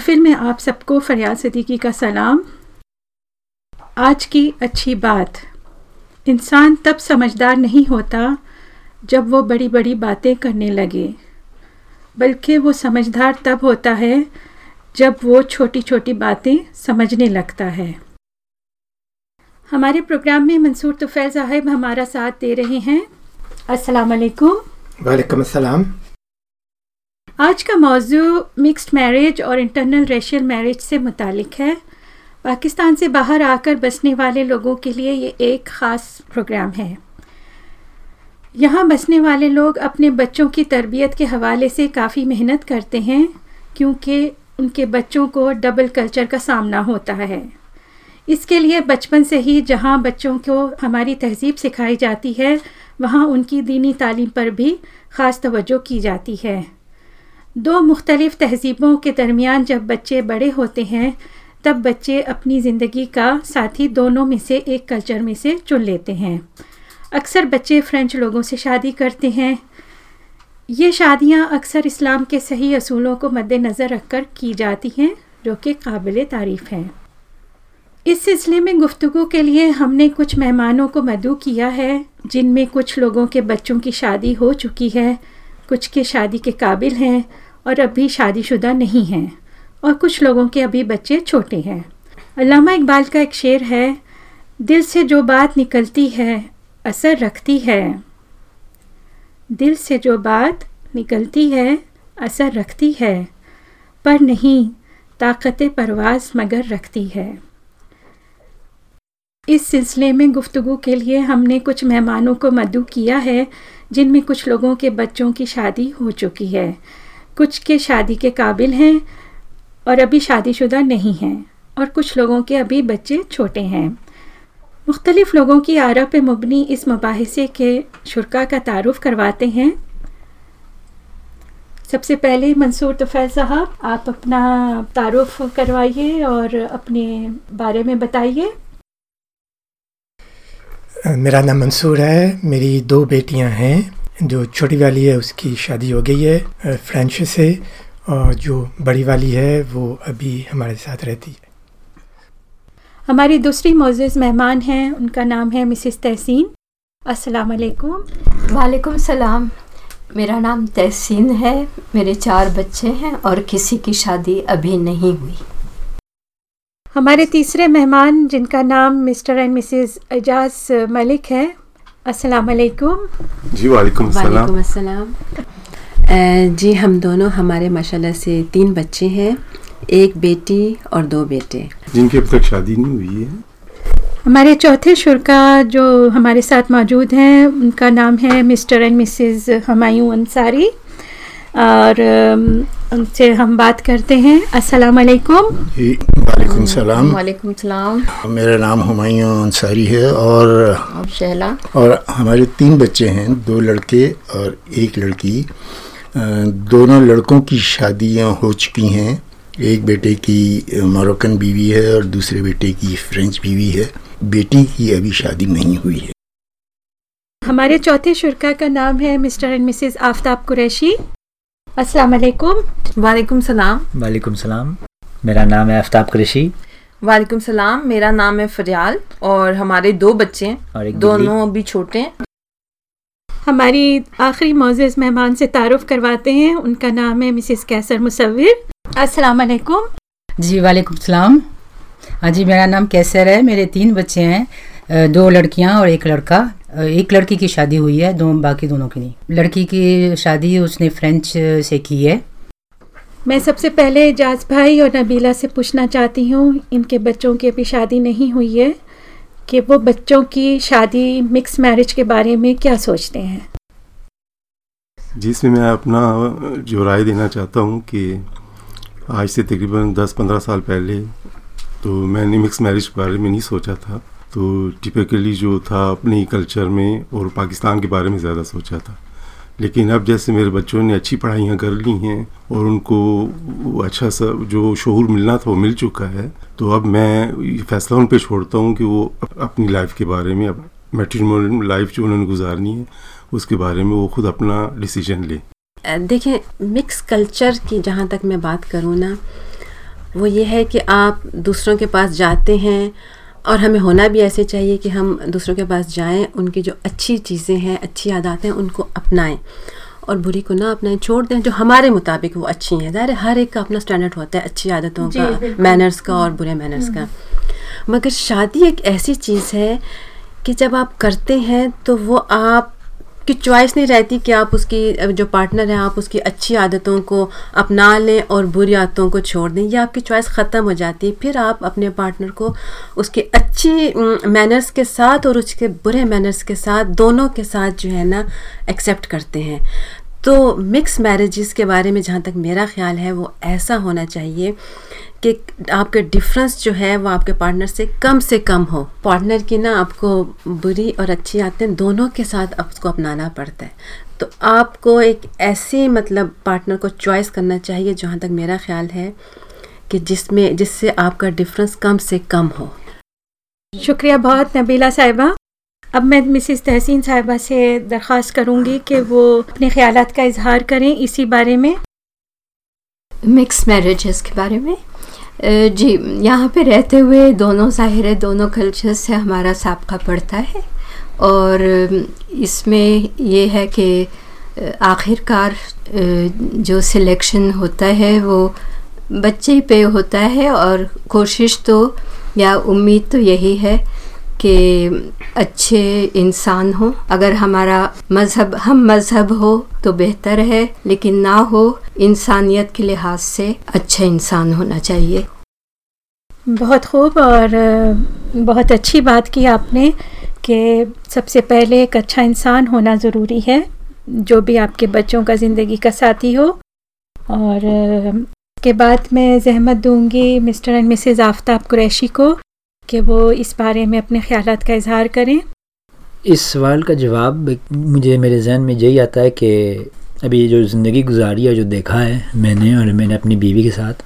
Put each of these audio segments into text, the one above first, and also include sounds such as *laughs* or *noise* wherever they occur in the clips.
महफिल में आप सबको फरियाद सदीकी का सलाम। आज की अच्छी बात। इंसान तब समझदार नहीं होता जब वो बड़ी बड़ी बातें करने लगे। बल्कि वो समझदार तब होता है जब वो छोटी छोटी बातें समझने लगता है। हमारे प्रोग्राम में मंसूर तुफैल साहब हमारा साथ दे रहे हैं। अस्सलाम वालेकुम। वालेकुम अस्सलाम। आज का मौजू मिक्स्ड मैरिज और इंटरनल रेशियल मैरिज से मुतालिक है। पाकिस्तान से बाहर आकर बसने वाले लोगों के लिए ये एक ख़ास प्रोग्राम है। यहाँ बसने वाले लोग अपने बच्चों की तरबियत के हवाले से काफ़ी मेहनत करते हैं, क्योंकि उनके बच्चों को डबल कल्चर का सामना होता है। इसके लिए बचपन से ही जहाँ बच्चों को हमारी तहजीब सिखाई जाती है, वहाँ उनकी दीनी तालीम पर भी ख़ास तवज्जो की जाती है। दो मुख्तलिफ़ तहजीबों के दरमियान जब बच्चे बड़े होते हैं, तब बच्चे अपनी ज़िंदगी का साथी दोनों में से एक कल्चर में से चुन लेते हैं। अक्सर बच्चे फ़्रेंच लोगों से शादी करते हैं। ये शादियाँ अक्सर इस्लाम के सही असूलों को मद्देनज़र रख कर की जाती हैं, जो कि काबिल तारीफ़ हैं। इस सिलसिले में गुफ्तु के लिए हमने कुछ मेहमानों को मदू किया है, जिनमें कुछ लोगों के बच्चों की शादी हो चुकी है, कुछ के शादी के काबिल हैं और अभी शादीशुदा नहीं हैं और कुछ लोगों के अभी बच्चे छोटे हैं। अलामा इकबाल का एक शेर है, दिल से जो बात निकलती है, असर रखती है। दिल से जो बात निकलती है, असर रखती है, पर नहीं, ताकत परवाज़ मगर रखती है। इस सिलसिले में गुफ्तु के लिए हमने कुछ मेहमानों को मदू किया है, जिनमें कुछ लोगों के बच्चों की शादी हो चुकी है। कुछ के शादी के काबिल हैं और अभी शादीशुदा नहीं हैं और कुछ लोगों के अभी बच्चे छोटे हैं। मुख्तलिफ़ लोगों की आरा पे मुबनी इस मुबासे के शुरा का तारुफ करवाते हैं। सबसे पहले मंसूर तुफ़ैल साहब, आप अपना तारुफ करवाइए और अपने बारे में बताइए। मेरा नाम मंसूर है, मेरी दो बेटियाँ हैं। जो छोटी वाली है उसकी शादी हो गई है फ्रेंच से और जो बड़ी वाली है वो अभी हमारे साथ रहती है। हमारी दूसरी मोज़ मेहमान हैं उनका नाम है मिसिस तहसीन। अस्सलाम वालेकुम वालेकुम सलाम। मेरा नाम तहसीन है मेरे चार बच्चे हैं और किसी की शादी अभी नहीं हुई। हमारे तीसरे मेहमान जिनका नाम Mr and Mrs Ejaz Malik है अस्सलाम वालेकुम जी वालेकुम वालेकुम अस्सलाम। जी हम दोनों हमारे माशाल्लाह से तीन बच्चे हैं। एक बेटी और दो बेटे। जिनकी अब तक शादी नहीं हुई है। हमारे चौथे शुरा जो हमारे साथ मौजूद हैं उनका नाम है Mr and Mrs Humayun Ansari. और उनसे हम बात करते हैं। अस्सलाम वालेकुम जी वालेकुम सलाम। वालेकुम सलाम। मेरा नाम हुमायूं अंसारी है और शहला। और हमारे तीन बच्चे हैं दो लड़के और एक लड़की। दोनों लड़कों की शादियाँ हो चुकी हैं। एक बेटे की मोरक्कन बीवी है और दूसरे बेटे की फ्रेंच बीवी है। बेटी की अभी शादी नहीं हुई है। हमारे चौथे शुरा का नाम है Mr and Mrs Aftab Qureshi. अस्सलाम वालेकुम वालेकुम सलाम। वालेकुम सलाम। मेरा नाम है आफ्ताब कुरैशी। वालेकुम सलाम। मेरा नाम है फरियाल और हमारे दो बच्चे हैं। और एक दोनों अभी छोटे हैं। हमारी आखिरी मोज़ मेहमान से तारुफ करवाते हैं। उनका नाम है मिसिस कैसर मुसविर अस्सलाम वालेकुम जी वालेकुम सलाम। हाँ जी मेरा नाम कैसर है। मेरे तीन बच्चे हैं। दो लड़कियाँ और एक लड़का। एक लड़की की शादी हुई है दो बाकी दोनों की नहीं। लड़की की शादी उसने फ्रेंच से की है। मैं सबसे पहले एजाज भाई और नबीला से पूछना चाहती हूँ इनके बच्चों की अभी शादी नहीं हुई है कि वो बच्चों की शादी मिक्स मैरिज के बारे में क्या सोचते हैं? जिसमें मैं अपना जो राय देना चाहता हूँ कि आज से तकरीबन 10-15 साल पहले तो मैंने मिक्स मैरिज के बारे में नहीं सोचा था। तो टिपिकली जो था अपने कल्चर में और पाकिस्तान के बारे में ज़्यादा सोचा था। लेकिन अब जैसे मेरे बच्चों ने अच्छी पढ़ाइयाँ कर ली हैं और उनको अच्छा सा जो शहूर मिलना था वो मिल चुका है तो अब मैं ये फैसला उन पर छोड़ता हूँ कि वो अपनी लाइफ के बारे में मेट्रीमोनियल लाइफ जो उन्होंने गुजारनी है, उसके बारे में वो खुद अपना डिसीज़न ले। देखें मिक्स कल्चर की जहाँ तक मैं बात करूँ ना, वो ये है कि आप दूसरों के पास जाते हैं और हमें होना भी ऐसे चाहिए कि हम दूसरों के पास जाएँ उनकी जो अच्छी चीज़ें हैं अच्छी आदतें हैं उनको अपनाएँ। और बुरी को ना अपनाएँ छोड़ दें जो हमारे मुताबिक वो अच्छी हैं। ज़ाहिर हर एक का अपना स्टैंडर्ड होता है अच्छी आदतों का मैनर्स का और बुरे मैनर्स का। मगर शादी एक ऐसी चीज़ है कि जब आप करते हैं तो वो आप की चॉइस नहीं रहती कि आप उसकी जो पार्टनर है, आप उसकी अच्छी आदतों को अपना लें और बुरी आदतों को छोड़ दें। या आपकी चॉइस ख़त्म हो जाती है। फिर आप अपने पार्टनर को उसकी अच्छी मैनर्स के साथ और उसके बुरे मैनर्स के साथ, दोनों के साथ जो है ना एक्सेप्ट करते हैं। तो मिक्स मैरिजेस के बारे में जहाँ तक मेरा ख्याल है, वो ऐसा होना चाहिए कि आपका डिफरेंस जो है वो आपके पार्टनर से कम से कम हो। पार्टनर की ना आपको बुरी और अच्छी आदतें दोनों के साथ उसको अपनाना पड़ता है। तो आपको एक ऐसी मतलब पार्टनर को चॉइस करना चाहिए जहाँ तक मेरा ख्याल है कि जिसमें जिससे आपका डिफरेंस कम से कम हो। शुक्रिया बहुत नबीला साहिबा। अब मैं मिसिस तहसीन साहिबा से दरख्वास्त करूँगी कि वो अपने ख्याल का इजहार करें इसी बारे में। मिक्स मैरिजेस के बारे में? जी, यहाँ पे रहते हुए दोनों ज़ाहिर है, दोनों कल्चर से हमारा सबका पड़ता है। और इसमें ये है कि आखिरकार जो सिलेक्शन होता है, वो बच्चे पे होता है। और कोशिश तो या उम्मीद तो यही है कि अच्छे इंसान हो। अगर हमारा मज़हब, हम मज़हब हो तो बेहतर है, लेकिन ना हो, इंसानियत के लिहाज से अच्छा इंसान होना चाहिए। बहुत खूब और बहुत अच्छी बात की आपने कि सबसे पहले एक अच्छा इंसान होना ज़रूरी है, जो भी आपके बच्चों का ज़िंदगी का साथी हो। और के बाद मैं जहमत दूँगी Mr and Mrs Aftab Qureshi को। कि वो इस बारे में अपने ख्याल का इजहार करें। इस सवाल का जवाब मुझे मेरे जहन में यही आता है कि अभी जो ज़िंदगी गुजारी है जो देखा है मैंने और मैंने अपनी बीवी के साथ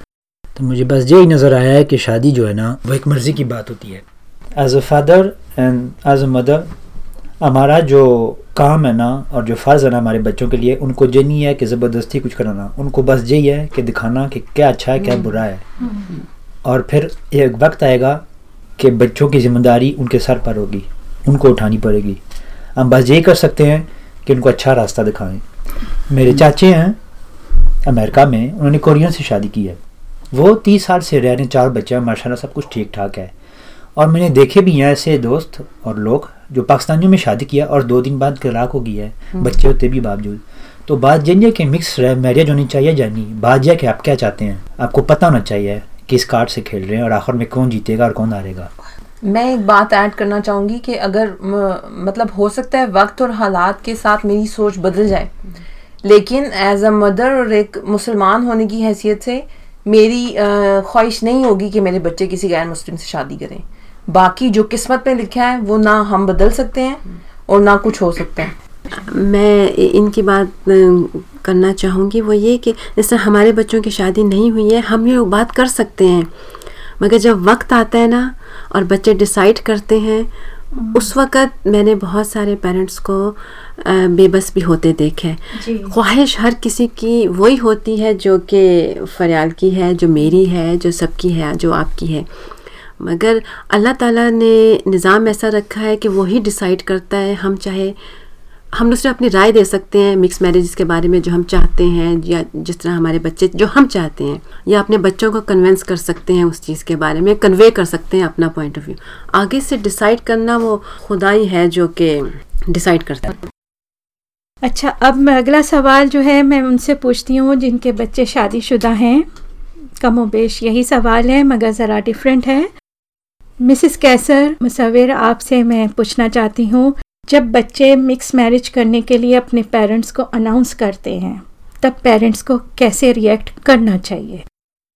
तो मुझे बस यही नज़र आया है कि शादी जो है ना वो एक मर्ज़ी की बात होती है। As a father and as a mother हमारा जो काम है ना और जो फ़र्ज़ है ना हमारे बच्चों के लिए उनको ये नहीं है कि ज़बरदस्ती कुछ कराना। उनको बस यही है कि दिखाना कि क्या अच्छा है क्या बुरा है। और फिर एक वक्त आएगा कि बच्चों की ज़िम्मेदारी उनके सर पर होगी उनको उठानी पड़ेगी। हम बस यही कर सकते हैं कि उनको अच्छा रास्ता दिखाएँ। मेरे चाचे हैं अमेरिका में उन्होंने कोरियन से शादी की है। वो तीस साल से रह रहे चार बच्चे हैं माशाल्लाह सब कुछ ठीक ठाक है। और मैंने देखे भी हैं ऐसे दोस्त और लोग जो पाकिस्तानियों में शादी किया और दो दिन बाद तलाक हो गई है हम्म। बच्चे होते भी बावजूद। तो बात जानिए कि मिक्स मैरिज होनी चाहिए जानी बात यह कि आप क्या चाहते हैं? आपको पता होना चाहिए। किस कार्ड से खेल रहे हैं और आखिर में कौन जीतेगा और कौन हारेगा? मैं एक बात ऐड करना चाहूँगी कि अगर मतलब हो सकता है वक्त और हालात के साथ मेरी सोच बदल जाए लेकिन एज अ मदर और एक मुसलमान होने की हैसियत से मेरी ख्वाहिश नहीं होगी कि मेरे बच्चे किसी गैर मुस्लिम से शादी करें। बाकी जो किस्मत में लिखा है वो ना हम बदल सकते हैं और ना कुछ हो सकते हैं। मैं इनकी बात करना चाहूँगी वो ये कि जैसे हमारे बच्चों की शादी नहीं हुई है हम ये बात कर सकते हैं। मगर जब वक्त आता है ना और बच्चे डिसाइड करते हैं उस वक़्त मैंने बहुत सारे पेरेंट्स को बेबस भी होते देखे ख्वाहिश हर किसी की वही होती है जो कि फरियाल की है जो मेरी है जो सबकी है जो आपकी है। मगर अल्लाह ताला ने निज़ाम ऐसा रखा है कि वही डिसाइड करता है हम चाहे हम दूसरे अपनी राय दे सकते हैं मिक्स मैरिज के बारे में जो हम चाहते हैं, या जिस तरह हमारे बच्चे जो हम चाहते हैं, या अपने बच्चों को कन्वेंस कर सकते हैं उस चीज़ के बारे में कन्वे कर सकते हैं अपना पॉइंट ऑफ़ व्यू आगे से डिसाइड करना वो खुदा ही है जो कि डिसाइड करता है। अच्छा अब मैं अगला सवाल जो है, मैं उनसे पूछती हूँ जिनके बच्चे शादीशुदा हैं। कम बेश यही सवाल है, मगर ज़रा डिफरेंट है। मिसिस कैसर मुसविर आपसे मैं पूछना चाहती हूँ जब बच्चे मिक्स मैरिज करने के लिए अपने पेरेंट्स को अनाउंस करते हैं, तब पेरेंट्स को कैसे रिएक्ट करना चाहिए?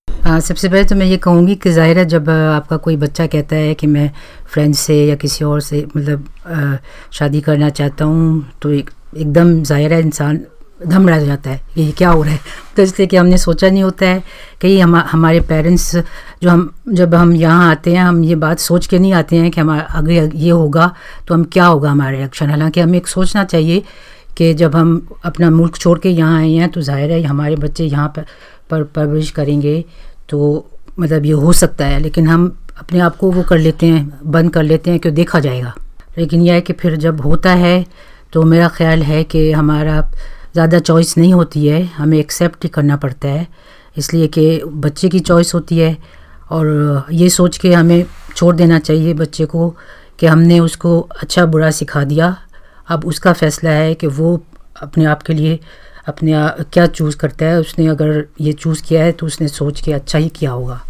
हाँ सबसे पहले तो मैं ये कहूँगी कि ज़ाहिर है जब आपका कोई बच्चा कहता है कि मैं फ्रेंड से या किसी और से मतलब शादी करना चाहता हूँ तो एक, एकदम ज़ाहिर है इंसान धम रह जाता है ये क्या हो रहा है? तो इसलिए कि हमने सोचा नहीं होता है कि हम, हमारे पेरेंट्स जो हम, जब हम यहाँ आते हैं, हम ये बात सोच के नहीं आते हैं कि हमारा अगर ये होगा तो हम क्या होगा हमारा रिएक्शन हालाँकि हमें एक सोचना चाहिए कि जब हम अपना मुल्क छोड़ के यहाँ आए हैं तो ज़ाहिर है हमारे बच्चे यहाँ पर पर परवरिश करेंगे तो मतलब ये हो सकता है, लेकिन हम अपने आप को वो कर लेते हैं, बंद कर लेते हैं कि देखा जाएगा। लेकिन यह है कि फिर जब होता है तो मेरा ख्याल है कि हमारा ज़्यादा चॉइस नहीं होती है, हमें एक्सेप्ट ही करना पड़ता है। इसलिए कि बच्चे की चॉइस होती है और ये सोच के हमें छोड़ देना चाहिए बच्चे को कि हमने उसको अच्छा बुरा सिखा दिया। अब उसका फ़ैसला है कि वो अपने आप के लिए अपने क्या चूज़ करता है। उसने अगर ये चूज़ किया है तो उसने सोच के अच्छा ही किया होगा।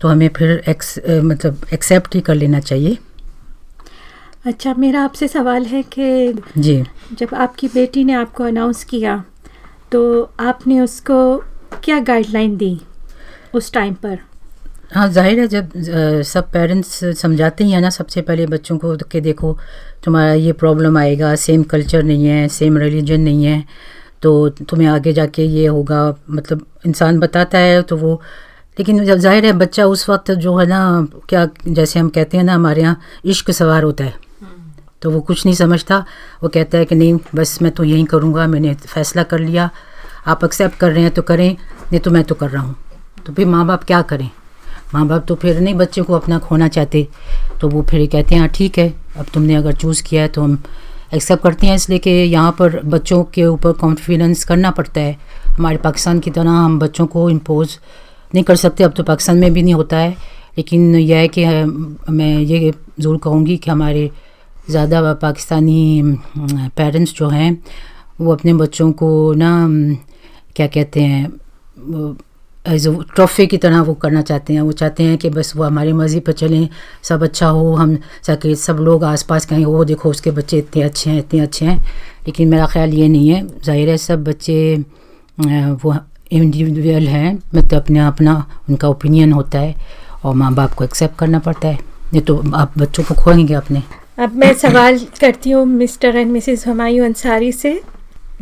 तो हमें फिर एक्स मतलब एक्सेप्ट ही कर लेना चाहिए। अच्छा मेरा आपसे सवाल है कि जी। जब आपकी बेटी ने आपको अनाउंस किया तो आपने उसको क्या गाइडलाइन दी उस टाइम पर? हाँ ज़ाहिर है जब सब पेरेंट्स समझाते ही हैं ना सबसे पहले बच्चों को कि देखो तुम्हारा ये प्रॉब्लम आएगा सेम कल्चर नहीं है सेम रिलीजन नहीं है तो तुम्हें आगे जाके ये होगा। मतलब इंसान बताता है तो वो लेकिन जब ज़ाहिर है बच्चा उस वक्त जो है ना क्या जैसे हम कहते हैं ना हमारे यहाँ इश्क सवार होता है। तो वो कुछ नहीं समझता। वो कहता है कि नहीं, बस मैं तो यही करूँगा, मैंने फैसला कर लिया। आप एक्सेप्ट कर रहे हैं तो करें, नहीं तो मैं तो कर रहा हूँ। तो फिर माँ बाप क्या करें? माँ बाप तो फिर नहीं बच्चे को अपना खोना चाहते। तो वो फिर कहते हैं हाँ ठीक है, अब तुमने अगर चूज़ किया है तो हम एक्सेप्ट करते हैं। इसलिए कि यहाँ पर बच्चों के ऊपर कॉन्फिडेंस करना पड़ता है। हमारे पाकिस्तान की तरह हम बच्चों को इम्पोज नहीं कर सकते। अब तो पाकिस्तान में भी नहीं होता है। लेकिन यह है कि मैं ये ज़रूर कहूँगी कि हमारे ज़्यादा पाकिस्तानी पेरेंट्स जो हैं, वो अपने बच्चों को ना क्या कहते हैं एज ट्रॉफी की तरह वो करना चाहते हैं। वो चाहते हैं कि बस वो हमारी मर्ज़ी पर चलें, सब अच्छा हो, हम ताकि सब लोग आसपास कहें वो देखो उसके बच्चे इतने अच्छे हैं, इतने अच्छे हैं। लेकिन मेरा ख्याल ये नहीं है। ज़ाहिर है सब बच्चे वो इंडिविजुअल हैं मतलब अपने, अपना उनका ओपिनियन होता है और माँ बाप को एक्सेप्ट करना पड़ता है। नहीं तो आप बच्चों को खोएँगे अपने? अब मैं सवाल करती हूँ, Mr and Mrs Humayun Ansari से।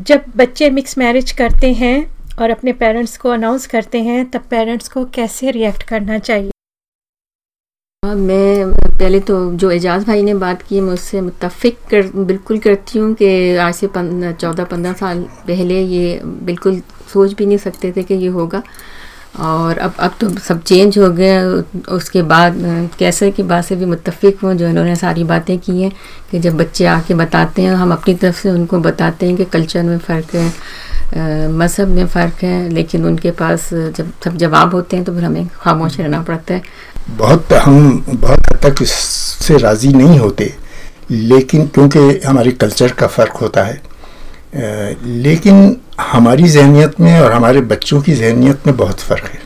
जब बच्चे मिक्स मैरिज करते हैं और अपने पेरेंट्स को अनाउंस करते हैं, तब पेरेंट्स को कैसे रिएक्ट करना चाहिए? मैं पहले तो जो एजाज भाई ने बात की, मैं उससे मुतफिक कर, बिल्कुल करती हूँ कि आज से चौदह, पंद्रह साल पहले ये बिल्कुल सोच भी नहीं सकते थे कि ये होगा। और अब अब तो सब चेंज हो गए उसके बाद कैसे की बात से भी मुतफिक हूँ, जो इन्होंने सारी बातें की हैं कि जब बच्चे आके बताते हैं, हम अपनी तरफ़ से उनको बताते हैं कि कल्चर में फ़र्क है मज़हब में फ़र्क है, लेकिन उनके पास जब सब जवाब होते हैं तो फिर हमें खामोश रहना पड़ता है। बहुत हम बहुत हद तक इससे राज़ी नहीं होते, लेकिन क्योंकि हमारे कल्चर का फ़र्क होता है लेकिन हमारी जहनीत में और हमारे बच्चों की जहनीत में बहुत फ़र्क है।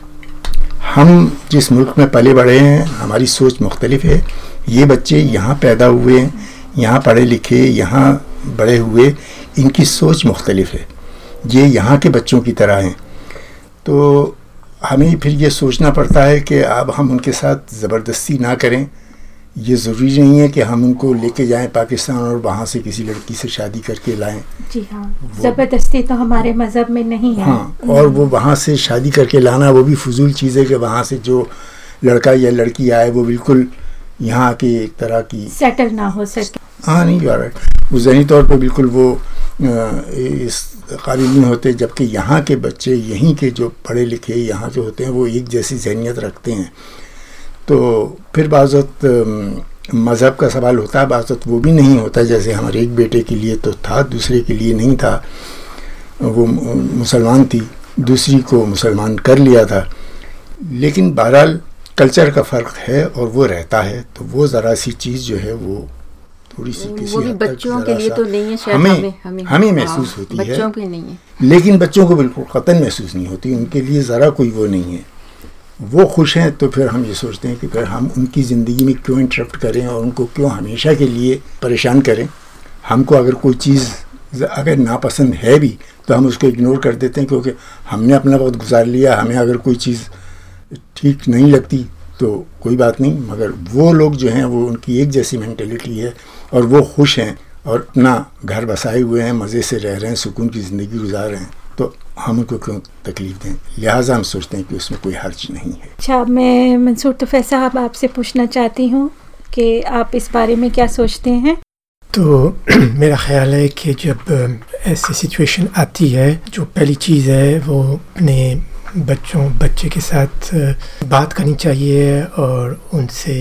हम जिस मुल्क में पले बड़े हैं, हमारी सोच मुख्तलिफ़ है। ये बच्चे यहाँ पैदा हुए हैं यहाँ पढ़े लिखे, यहाँ बड़े हुए, इनकी सोच मुख्तलिफ़ है। ये यहाँ के बच्चों की तरह हैं। तो हमें फिर ये सोचना पड़ता है कि अब हम उनके साथ ज़बरदस्ती ना करें। ये ज़रूरी नहीं है कि हम उनको लेके जाएँ पाकिस्तान और वहाँ से किसी लड़की से शादी करके लाएँ। जी हाँ ज़बरदस्ती तो हमारे मज़हब में नहीं है। हाँ और वो वहाँ से शादी करके लाना वो भी फजूल चीज़ है कि वहाँ से जो लड़का या लड़की आए वो बिल्कुल यहाँ की एक तरह की सेटल ना हो सके। हाँ नहीं यार वो जहनी तौर पर बिल्कुल वो इस काबिल नहीं होते जबकि यहाँ के बच्चे यहीं के जो पढ़े लिखे यहाँ जो होते हैं वो एक जैसी जहनीत रखते हैं। तो फिर बाज़त मज़हब का सवाल होता है बाज़त वो भी नहीं होता जैसे हमारे एक बेटे के लिए तो था दूसरे के लिए नहीं था। वो मुसलमान थी दूसरी को मुसलमान कर लिया था। लेकिन बहरहाल कल्चर का फ़र्क है और वो रहता है तो वो ज़रा सी चीज़ जो है वो थोड़ी सी किसी वो बच्चों के लिए तो नहीं है शायद हमें हमें, हमें, हमें महसूस हाँ, होती बच्चों है के नहीं है। लेकिन बच्चों को बिल्कुल ख़तन महसूस नहीं होती उनके लिए ज़रा कोई वो नहीं है। वो खुश हैं तो फिर हम ये सोचते हैं कि फिर हम उनकी ज़िंदगी में क्यों इंटरप्ट करें और उनको क्यों हमेशा के लिए परेशान करें? हमको अगर कोई चीज़ अगर नापसंद है भी तो हम उसको इग्नोर कर देते हैं क्योंकि हमने अपना वक्त गुजार लिया, हमें अगर कोई चीज़ ठीक नहीं लगती तो कोई बात नहीं। मगर वो लोग जो हैं, वो उनकी एक जैसी मैंटेलिटी है और वो खुश हैं और अपना घर बसाए हुए हैं, मज़े से रह रहे हैं, सुकून की ज़िंदगी गुजार रहे हैं। तो हम उनको क्यों तकलीफ़ दें? लिहाजा हम सोचते हैं कि उसमें कोई हर्ज नहीं है। अच्छा मैं मंसूर तुफै साहब आपसे पूछना चाहती हूँ कि आप इस बारे में क्या सोचते हैं? तो *clears throat* मेरा ख्याल है कि जब ऐसी सिचुएशन आती है जो पहली चीज़ है वो अपने बच्चों बच्चे के साथ बात करनी चाहिए और उनसे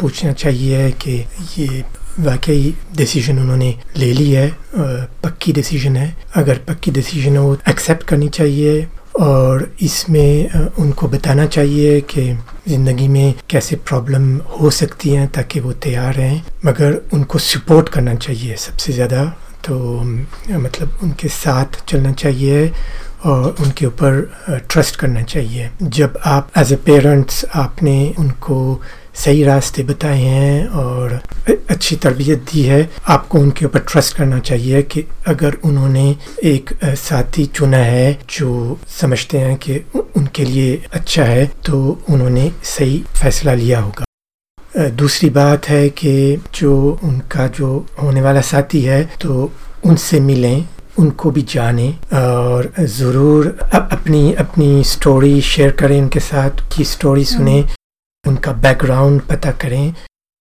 पूछना चाहिए कि ये वाकई डिसीज़न उन्होंने ले ली है पक्की डिसीज़न है। अगर पक्की डिसीज़न हो एक्सेप्ट करनी चाहिए और इसमें उनको बताना चाहिए कि ज़िंदगी में कैसे प्रॉब्लम हो सकती हैं ताकि वो तैयार रहें मगर उनको सपोर्ट करना चाहिए सबसे ज़्यादा। तो मतलब उनके साथ चलना चाहिए और उनके ऊपर ट्रस्ट करना चाहिए। जब आप एज ए पेरेंट्स आपने उनको सही रास्ते बताए हैं और अच्छी तरबियत दी है। आपको उनके ऊपर ट्रस्ट करना चाहिए कि अगर उन्होंने एक साथी चुना है जो समझते हैं कि उनके लिए अच्छा है तो उन्होंने सही फैसला लिया होगा। दूसरी बात है कि जो उनका जो होने वाला साथी है तो उनसे मिलें, उनको भी जाने और ज़रूर अपनी अपनी स्टोरी शेयर करें उनके साथ, की स्टोरी सुने। उनका बैकग्राउंड पता करें,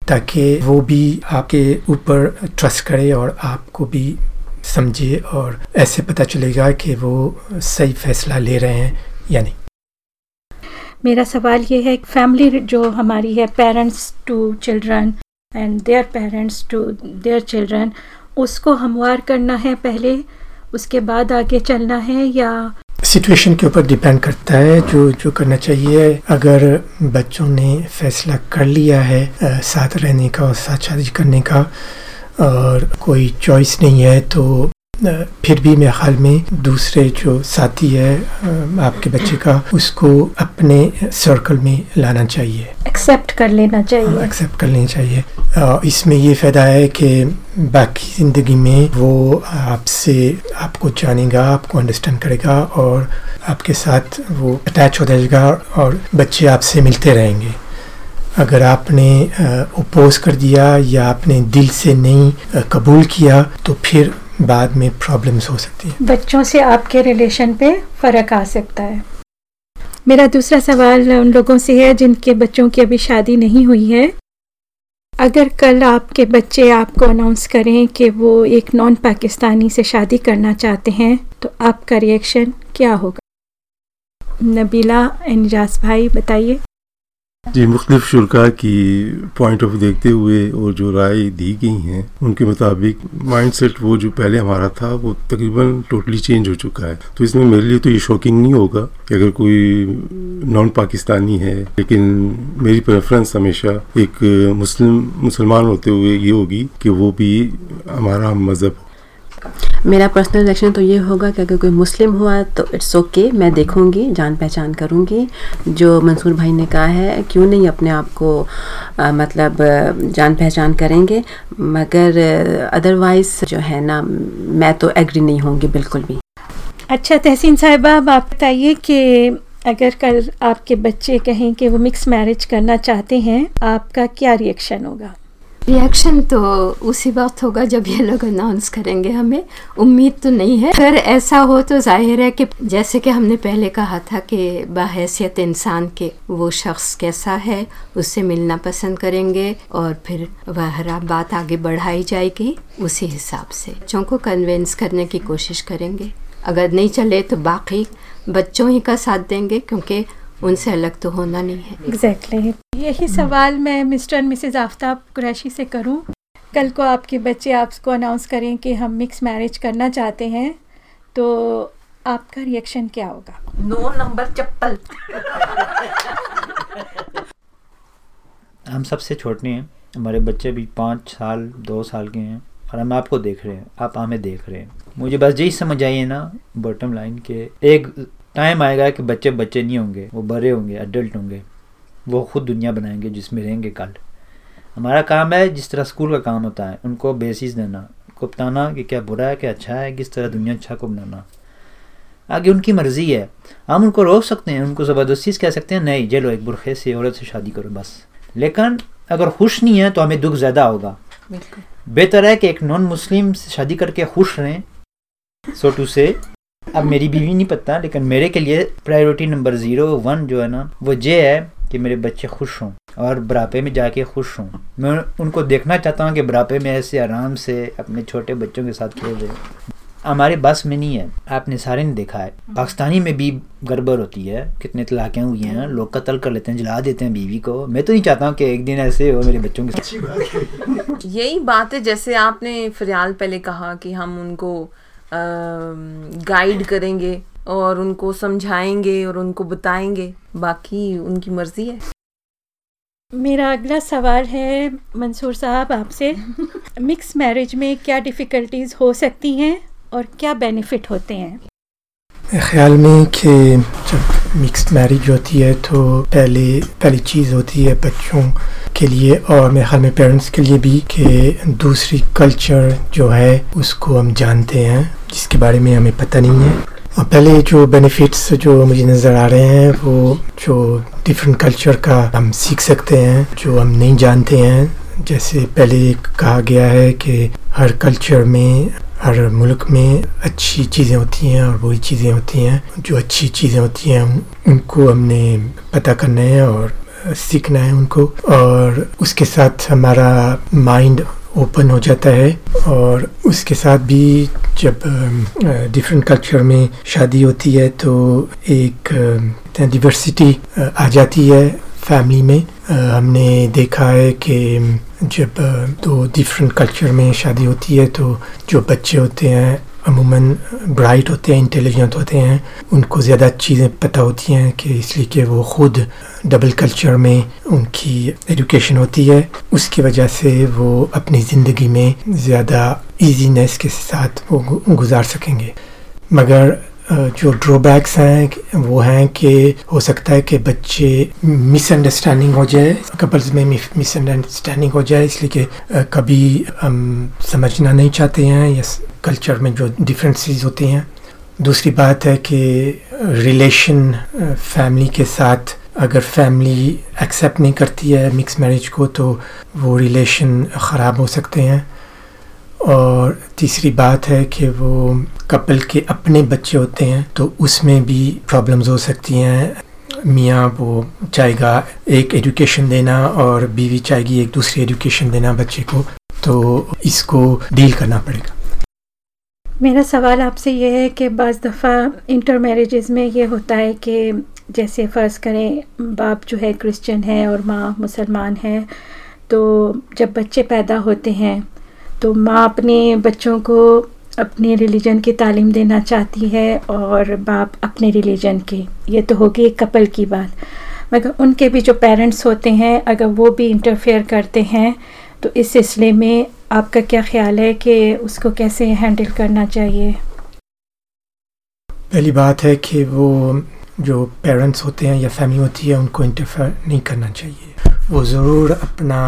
ताकि वो भी आपके ऊपर ट्रस्ट करे और आपको भी समझे और ऐसे पता चलेगा कि वो सही फैसला ले रहे हैं या नहीं। मेरा सवाल ये है फैमिली जो हमारी है parents to children and their parents to their children उसको हमवार करना है पहले, उसके बाद आगे चलना है या सिचुएशन के ऊपर डिपेंड करता है, जो जो करना चाहिए। अगर बच्चों ने फैसला कर लिया है साथ रहने का और साथ शादी करने का, और कोई चॉइस नहीं है तो फिर भी मेरे ख्याल में दूसरे जो साथी है आपके बच्चे का उसको अपने सर्कल में लाना चाहिए। एक्सेप्ट कर लेना चाहिए। एक्सेप्ट कर लेना चाहिए। इसमें ये फ़ायदा है कि बाकी ज़िंदगी में वो आपसे आपको जानेगा आपको अंडरस्टैंड करेगा और आपके साथ वो अटैच हो जाएगा और बच्चे आपसे मिलते रहेंगे। अगर आपने अपोज कर दिया या आपने दिल से नहीं कबूल किया तो फिर बाद में प्रॉब्लम्स हो सकती है। बच्चों से आपके रिलेशन पे फ़र्क आ सकता है। मेरा दूसरा सवाल उन लोगों से है जिनके बच्चों की अभी शादी नहीं हुई है। अगर कल आपके बच्चे आपको अनाउंस करें कि वो एक नॉन पाकिस्तानी से शादी करना चाहते हैं तो आपका रिएक्शन क्या होगा? नबीला एनजाज भाई, बताइए। जी, मुख्तलिफ़ शुरा की पॉइंट ऑफ़ देखते हुए और जो राय दी गई हैं, उनके मुताबिक माइंड सेट वो जो पहले हमारा था, वो तकरीबन टोटली चेंज हो चुका है। तो इसमें मेरे लिए तो ये शॉकिंग नहीं होगा कि अगर कोई नॉन पाकिस्तानी है, लेकिन मेरी प्रेफरेंस हमेशा एक मुस्लिम, मुसलमान होते हुए ये होगी कि वो भी हमारा मज़हब मेरा पर्सनल रिएक्शन तो ये होगा कि अगर कोई मुस्लिम हुआ तो इट्स ओके okay, मैं देखूँगी जान पहचान करूँगी। जो मंसूर भाई ने कहा है क्यों नहीं अपने आप को मतलब जान पहचान करेंगे? मगर अदरवाइज़ जो है ना मैं तो एग्री नहीं होंगी बिल्कुल भी। अच्छा तहसीन साहिबा आप बताइए कि अगर कल आपके बच्चे कहें कि वो मिक्स मैरिज करना चाहते हैं आपका क्या रिएक्शन होगा? रिएक्शन तो उसी वक्त होगा जब ये लोग अनाउंस करेंगे हमें। उम्मीद तो नहीं है। अगर ऐसा हो तो ज़ाहिर है कि जैसे कि हमने पहले कहा था कि बाहैसियत इंसान के वो शख्स कैसा है उससे मिलना पसंद करेंगे और फिर वह बात आगे बढ़ाई जाएगी उसी हिसाब से। बच्चों को कन्विंस करने की कोशिश करेंगे। अगर नहीं चले तो बाकी बच्चों ही का साथ देंगे क्योंकि उनसे अलग तो होना नहीं है। Exactly exactly. यही सवाल मैं Mr and Mrs Aftab Qureshi से करूँ। कल को आपके बच्चे आपको अनाउंस करें कि हम मिक्स मैरिज करना चाहते हैं तो आपका रिएक्शन क्या होगा? नो नंबर चप्पल। हम सबसे छोटे हैं। हमारे बच्चे भी पाँच साल दो साल के हैं और हम आपको देख रहे हैं। आप हमें देख रहे हैं। मुझे बस यही समझ आइए ना बॉटम लाइन के एक टाइम आएगा कि बच्चे बच्चे नहीं होंगे वो बड़े होंगे एडल्ट होंगे। वो खुद दुनिया बनाएँगे जिसमें रहेंगे कल। हमारा काम है जिस तरह स्कूल का काम होता है उनको बेसिस देना। उनको बताना कि क्या बुरा है क्या अच्छा है किस तरह दुनिया अच्छा को बनाना। आगे उनकी मर्ज़ी है। हम उनको रोक सकते हैं उनको ज़बरदस्ती कह सकते हैं नहीं चलो एक बुरखे से औरत से शादी करो बस। लेकिन अगर खुश नहीं है तो हमें दुख ज़्यादा होगा। बेहतर है कि एक नॉन मुस्लिम से शादी करके खुश रहें सो टू से अब मेरी बीवी नहीं पता लेकिन मेरे के लिए प्रायोरिटी नंबर ज़ीरो वन जो है ना वो ये है कि मेरे बच्चे खुश हों और बुढ़ापे में जाके खुश हों। मैं उनको देखना चाहता हूँ कि बुढ़ापे में ऐसे आराम से अपने छोटे बच्चों के साथ खेल रहे हमारे बस में नहीं है आपने सारे ने देखा है। पाकिस्तानी में भी गड़बड़ होती है कितने तलाक़ें हुई हैं लोग कत्ल कर लेते हैं जला देते हैं बीवी को। मैं तो नहीं चाहता हूँ कि एक दिन ऐसे हो मेरे बच्चों के साथ। यही बात है जैसे आपने फरियाल पहले कहा कि हम उनको गाइड करेंगे और उनको समझाएँगे और उनको बताएँगे। बाकी उनकी मर्ज़ी है। मेरा अगला सवाल है मंसूर साहब आपसे। *laughs* मिक्स मैरिज में क्या डिफ़िकल्टीज हो सकती हैं और क्या बेनिफिट होते हैं? ख्याल में कि जब मिक्स्ड मैरिज होती है तो पहले, पहली चीज़ होती है बच्चों के लिए और मेरे ख्याल में पेरेंट्स के लिए भी कि दूसरी कल्चर जो है उसको हम जानते हैं, जिसके बारे में हमें पता नहीं है। और पहले जो बेनिफिट्स जो मुझे नज़र आ रहे हैं, वो जो डिफरेंट कल्चर का हम सीख सकते हैं, जो हम नहीं जानते हैं। जैसे पहले कहा गया है कि हर कल्चर में हर मुल्क में अच्छी चीज़ें होती हैं और वही चीज़ें होती हैं। जो अच्छी चीज़ें होती हैं, उनको हमने पता करना है और सीखना है उनको। और उसके साथ हमारा माइंड ओपन हो जाता है और उसके साथ भी जब डिफरेंट कल्चर में शादी होती है तो एक डिवर्सिटी आ जाती है फैमिली में। हमने देखा है कि जब दो डिफरेंट कल्चर में शादी होती है तो जो बच्चे होते हैं, अमूमन ब्राइट होते हैं इंटेलिजेंट होते हैं, उनको ज़्यादा चीज़ें पता होती हैं कि इसलिए कि वो ख़ुद डबल कल्चर में उनकी एजुकेशन होती है। उसकी वजह से वो अपनी ज़िंदगी में ज़्यादा इजीनेस के साथ वो गुजार सकेंगे। मगर जो ड्रॉबैक्स हैं, वो हैं कि हो सकता है कि बच्चे मिसअंडरस्टैंडिंग हो जाए कपल्स में मिसअंडरस्टैंडिंग हो जाए, इसलिए कि कभी हम समझना नहीं चाहते हैं, या कल्चर में जो डिफरेंसेस होती हैं। दूसरी बात है कि रिलेशन फैमिली के साथ अगर फैमिली एक्सेप्ट नहीं करती है मिक्स मैरिज को तो वो रिलेशन ख़राब हो सकते हैं। और तीसरी बात है कि वो कपल के अपने बच्चे होते हैं तो उसमें भी प्रॉब्लम्स हो सकती हैं। मियाँ वो चाहेगा एक एजुकेशन देना और बीवी चाहेगी एक दूसरी एजुकेशन देना बच्चे को तो इसको डील करना पड़ेगा। मेरा सवाल आपसे ये है कि बज़ दफ़ा इंटर मैरिजेज़ में ये होता है कि जैसे फ़र्ज़ करें, बाप जो है क्रिश्चियन है और माँ मुसलमान है तो जब बच्चे पैदा होते हैं तो माँ अपने बच्चों को अपने रिलीजन की तालीम देना चाहती है और बाप अपने रिलीजन की। ये तो होगी एक कपल की बात। मगर उनके भी जो पेरेंट्स होते हैं, अगर वो भी इंटरफेयर करते हैं तो इस सिलसिले में आपका क्या ख्याल है कि उसको कैसे हैंडल करना चाहिए? पहली बात है कि वो जो पेरेंट्स होते हैं या फैमिली होती है, उनको इंटरफेयर नहीं करना चाहिए। वो ज़रूर अपना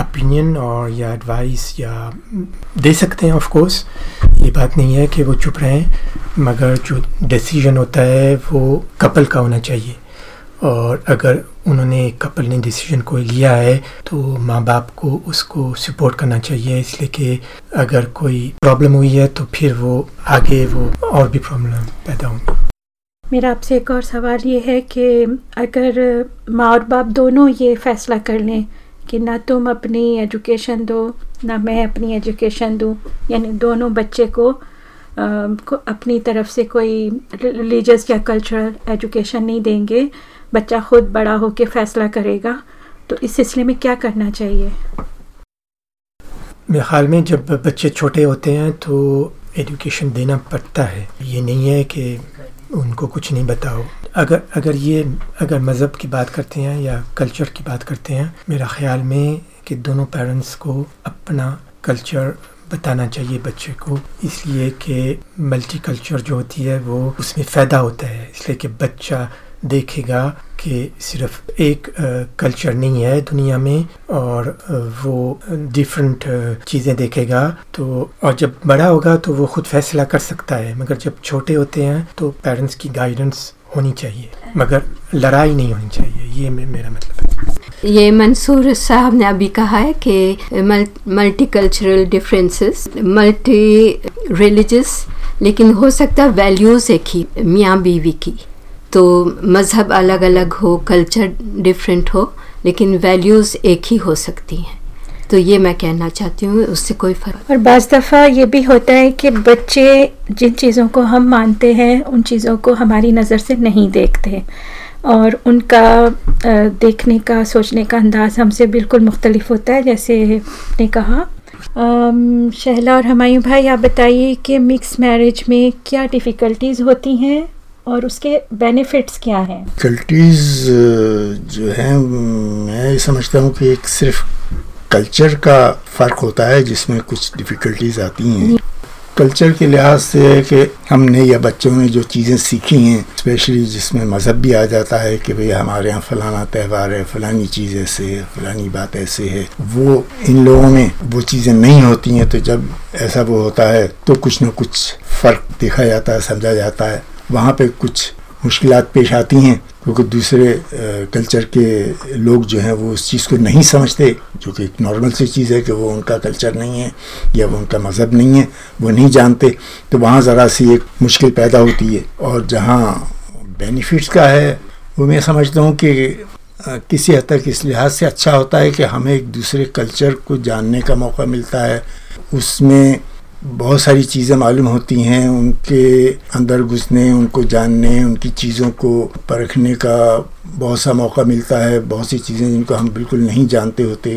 ओपिनियन और या एडवाइस या, दे सकते हैं ऑफ़ कोर्स ये बात नहीं है कि वो चुप रहें, मगर जो डिसीज़न होता है, वो कपल का होना चाहिए। और अगर उन्होंने कपल ने डिसीज़न को लिया है तो माँ बाप को उसको सपोर्ट करना चाहिए। इसलिए कि अगर कोई प्रॉब्लम हुई है तो फिर वो आगे वो और भी प्रॉब्लम पैदा होंगी। मेरा आपसे एक और सवाल ये है कि अगर माँ और बाप दोनों ये फ़ैसला कर लें कि ना तुम अपनी एजुकेशन दो ना मैं अपनी एजुकेशन दूँ यानी दोनों बच्चे को, आ, को अपनी तरफ़ से कोई रिलीजस या कल्चरल एजुकेशन नहीं देंगे बच्चा खुद बड़ा हो के फ़ैसला करेगा तो इस सिलसिले में क्या करना चाहिए? मेरे ख्याल में जब बच्चे छोटे होते हैं तो एजुकेशन देना पड़ता है। ये नहीं है कि उनको कुछ नहीं बताओ। अगर अगर ये, अगर मज़हब की बात करते हैं या कल्चर की बात करते हैं, मेरा ख्याल में कि दोनों पेरेंट्स को अपना कल्चर बताना चाहिए बच्चे को। इसलिए कि मल्टी कल्चर जो होती है वो उसमें फ़ायदा होता है। इसलिए कि बच्चा देखेगा कि सिर्फ़ एक कल्चर नहीं है दुनिया में और वो डिफरेंट चीज़ें देखेगा। तो और जब बड़ा होगा तो वो खुद फैसला कर सकता है, मगर जब छोटे होते हैं तो पेरेंट्स की गाइडेंस होनी चाहिए, मगर लड़ाई नहीं होनी चाहिए, ये मेरा मतलब है। ये मंसूर साहब ने अभी कहा है कि multi cultural differences multi religious लेकिन हो सकता है वैल्यूज़ एक ही, मियाँ बीवी की। तो मज़हब अलग अलग हो कल्चर डिफरेंट हो, लेकिन वैल्यूज़ एक ही हो सकती हैं। तो ये मैं कहना चाहती हूँ, उससे कोई फ़र्क और बज़ दफ़ा ये भी होता है कि बच्चे जिन चीज़ों को हम मानते हैं, उन चीज़ों को हमारी नज़र से नहीं देखते और उनका देखने का, सोचने का अंदाज़ हमसे बिल्कुल मुख्तलिफ़ होता है, जैसे ने कहा। शहला और हमायूं भाई, आप बताइए कि मिक्स मैरिज में क्या डिफ़िकल्टीज़ होती हैं? और उसके बेनिफिट्स क्या हैं? डिफ़िकल्टीज़ जो हैं मैं समझता हूँ कि एक सिर्फ़ कल्चर का फ़र्क होता है जिसमें कुछ डिफ़िकल्टीज आती हैं। कल्चर के लिहाज से है कि हमने या बच्चों ने जो चीज़ें सीखी हैं स्पेशली जिसमें मज़हब भी आ जाता है कि भाई हमारे यहाँ फ़लाना त्यौहार है फ़लानी चीज़ ऐसे है फ़लानी बात ऐसे है वो इन लोगों में वो चीज़ें नहीं होती हैं। तो जब ऐसा वो होता है तो कुछ ना कुछ फ़र्क देखा जाता है समझा जाता है। वहाँ पे कुछ मुश्किल पेश आती हैं, क्योंकि दूसरे कल्चर के लोग जो हैं वो उस चीज़ को नहीं समझते, जो कि एक नॉर्मल सी चीज़ है कि वो उनका कल्चर नहीं है या वो उनका मज़हब नहीं है, वो नहीं जानते। तो वहाँ ज़रा सी एक मुश्किल पैदा होती है। और जहाँ बेनिफिट्स का है, वो मैं समझता हूँ कि किसी हद तक इस लिहाज से अच्छा होता है कि हमें एक दूसरे कल्चर को जानने का मौका मिलता है। उसमें बहुत सारी चीज़ें मालूम होती हैं, उनके अंदर घुसने, उनको जानने, उनकी चीज़ों को परखने का बहुत सा मौका मिलता है। बहुत सी चीज़ें जिनको हम बिल्कुल नहीं जानते होते,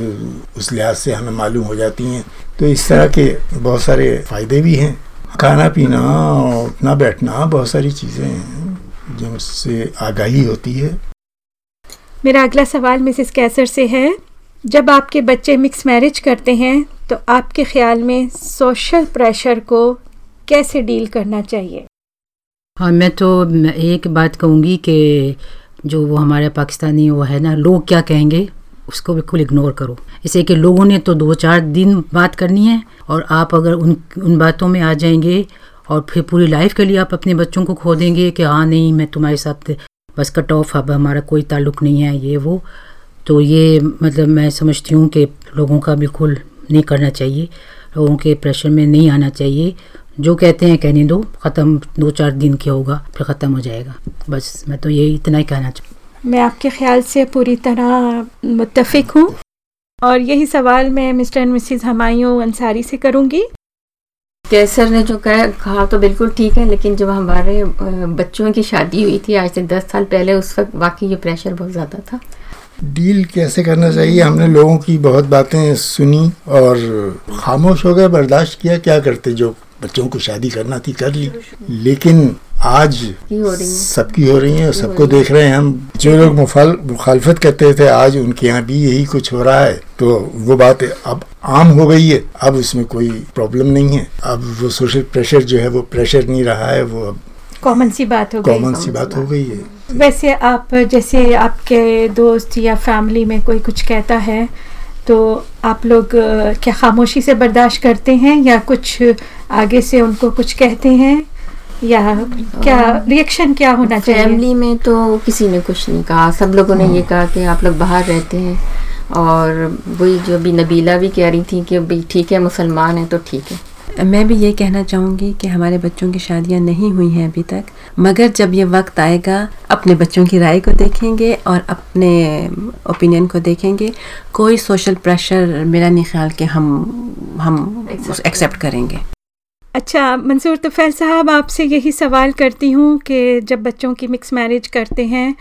उस लिहाज से हमें मालूम हो जाती हैं। तो इस तरह के बहुत सारे फ़ायदे भी हैं। खाना पीना, उठना बैठना, बहुत सारी चीज़ें हैं जिनसे आगाही होती है। मेरा अगला सवाल मिसिस कैसर से है। जब आपके बच्चे मिक्स मैरिज करते हैं तो आपके ख्याल में सोशल प्रेशर को कैसे डील करना चाहिए? हाँ मैं तो एक बात कहूँगी कि जो वो हमारे पाकिस्तानी वो है ना, लोग क्या कहेंगे, उसको बिल्कुल इग्नोर करो। इसे कि लोगों ने तो दो चार दिन बात करनी है और आप अगर उन उन बातों में आ जाएँगे और फिर पूरी लाइफ के लिए आप अपने बच्चों को खो देंगे कि हाँ नहीं, मैं तुम्हारे साथ बस कट ऑफ़ अब हमारा कोई ताल्लुक़ नहीं है, ये वो तो ये मतलब मैं समझती हूँ कि लोगों का बिल्कुल नहीं करना चाहिए। लोगों के प्रेशर में नहीं आना चाहिए। जो कहते हैं कहने दो ख़त्म दो चार दिन के होगा फिर ख़त्म हो जाएगा। बस मैं तो यही इतना ही कहना चाहूँ मैं आपके ख्याल से पूरी तरह मुतफिक हूँ। और यही सवाल मैं Mr and Mrs Humayun Ansari से करूँगी। कैसर ने जो कहा कहा तो बिल्कुल ठीक है लेकिन जब हमारे बच्चों की शादी हुई थी आज से दस साल पहले उस वक्त वाकई ये प्रेशर बहुत ज़्यादा था। डील कैसे करना चाहिए? हमने लोगों की बहुत बातें सुनी और खामोश हो गए बर्दाश्त किया क्या करते? जो बच्चों को शादी करना थी कर ली। लेकिन आज सबकी हो रही है और सबको देख रहे हैं हम। जो लोग मुखालफत करते थे आज उनके यहाँ भी यही कुछ हो रहा है। तो वो बात अब आम हो गई है। अब उसमें कोई प्रॉब्लम नहीं है। अब वो सोशल प्रेशर जो है वो प्रेशर नहीं रहा है वो अब कॉमन सी बात हो गई कॉमन सी बात हो गई है। वैसे आप जैसे आपके दोस्त या फैमिली में कोई कुछ कहता है तो आप लोग क्या खामोशी से बर्दाश्त करते हैं या कुछ आगे से उनको कुछ कहते हैं? या क्या रिएक्शन क्या होना चाहिए? फैमिली में तो किसी ने कुछ नहीं कहा। सब लोगों ने ये कहा कि आप लोग बाहर रहते हैं और वही जो अभी नबीला भी कह रही थी कि भाई ठीक है मुसलमान है तो ठीक है। मैं भी ये कहना चाहूँगी कि हमारे बच्चों की शादियाँ नहीं हुई हैं अभी तक मगर जब ये वक्त आएगा अपने बच्चों की राय को देखेंगे और अपने ओपिनियन को देखेंगे कोई सोशल प्रेशर मेरा नहीं ख्याल कि हम हम एक्सेप्ट करेंगे। अच्छा मंसूर तफैल साहब आपसे यही सवाल करती हूँ कि जब बच्चों की मिक्स मैरिज करते हैं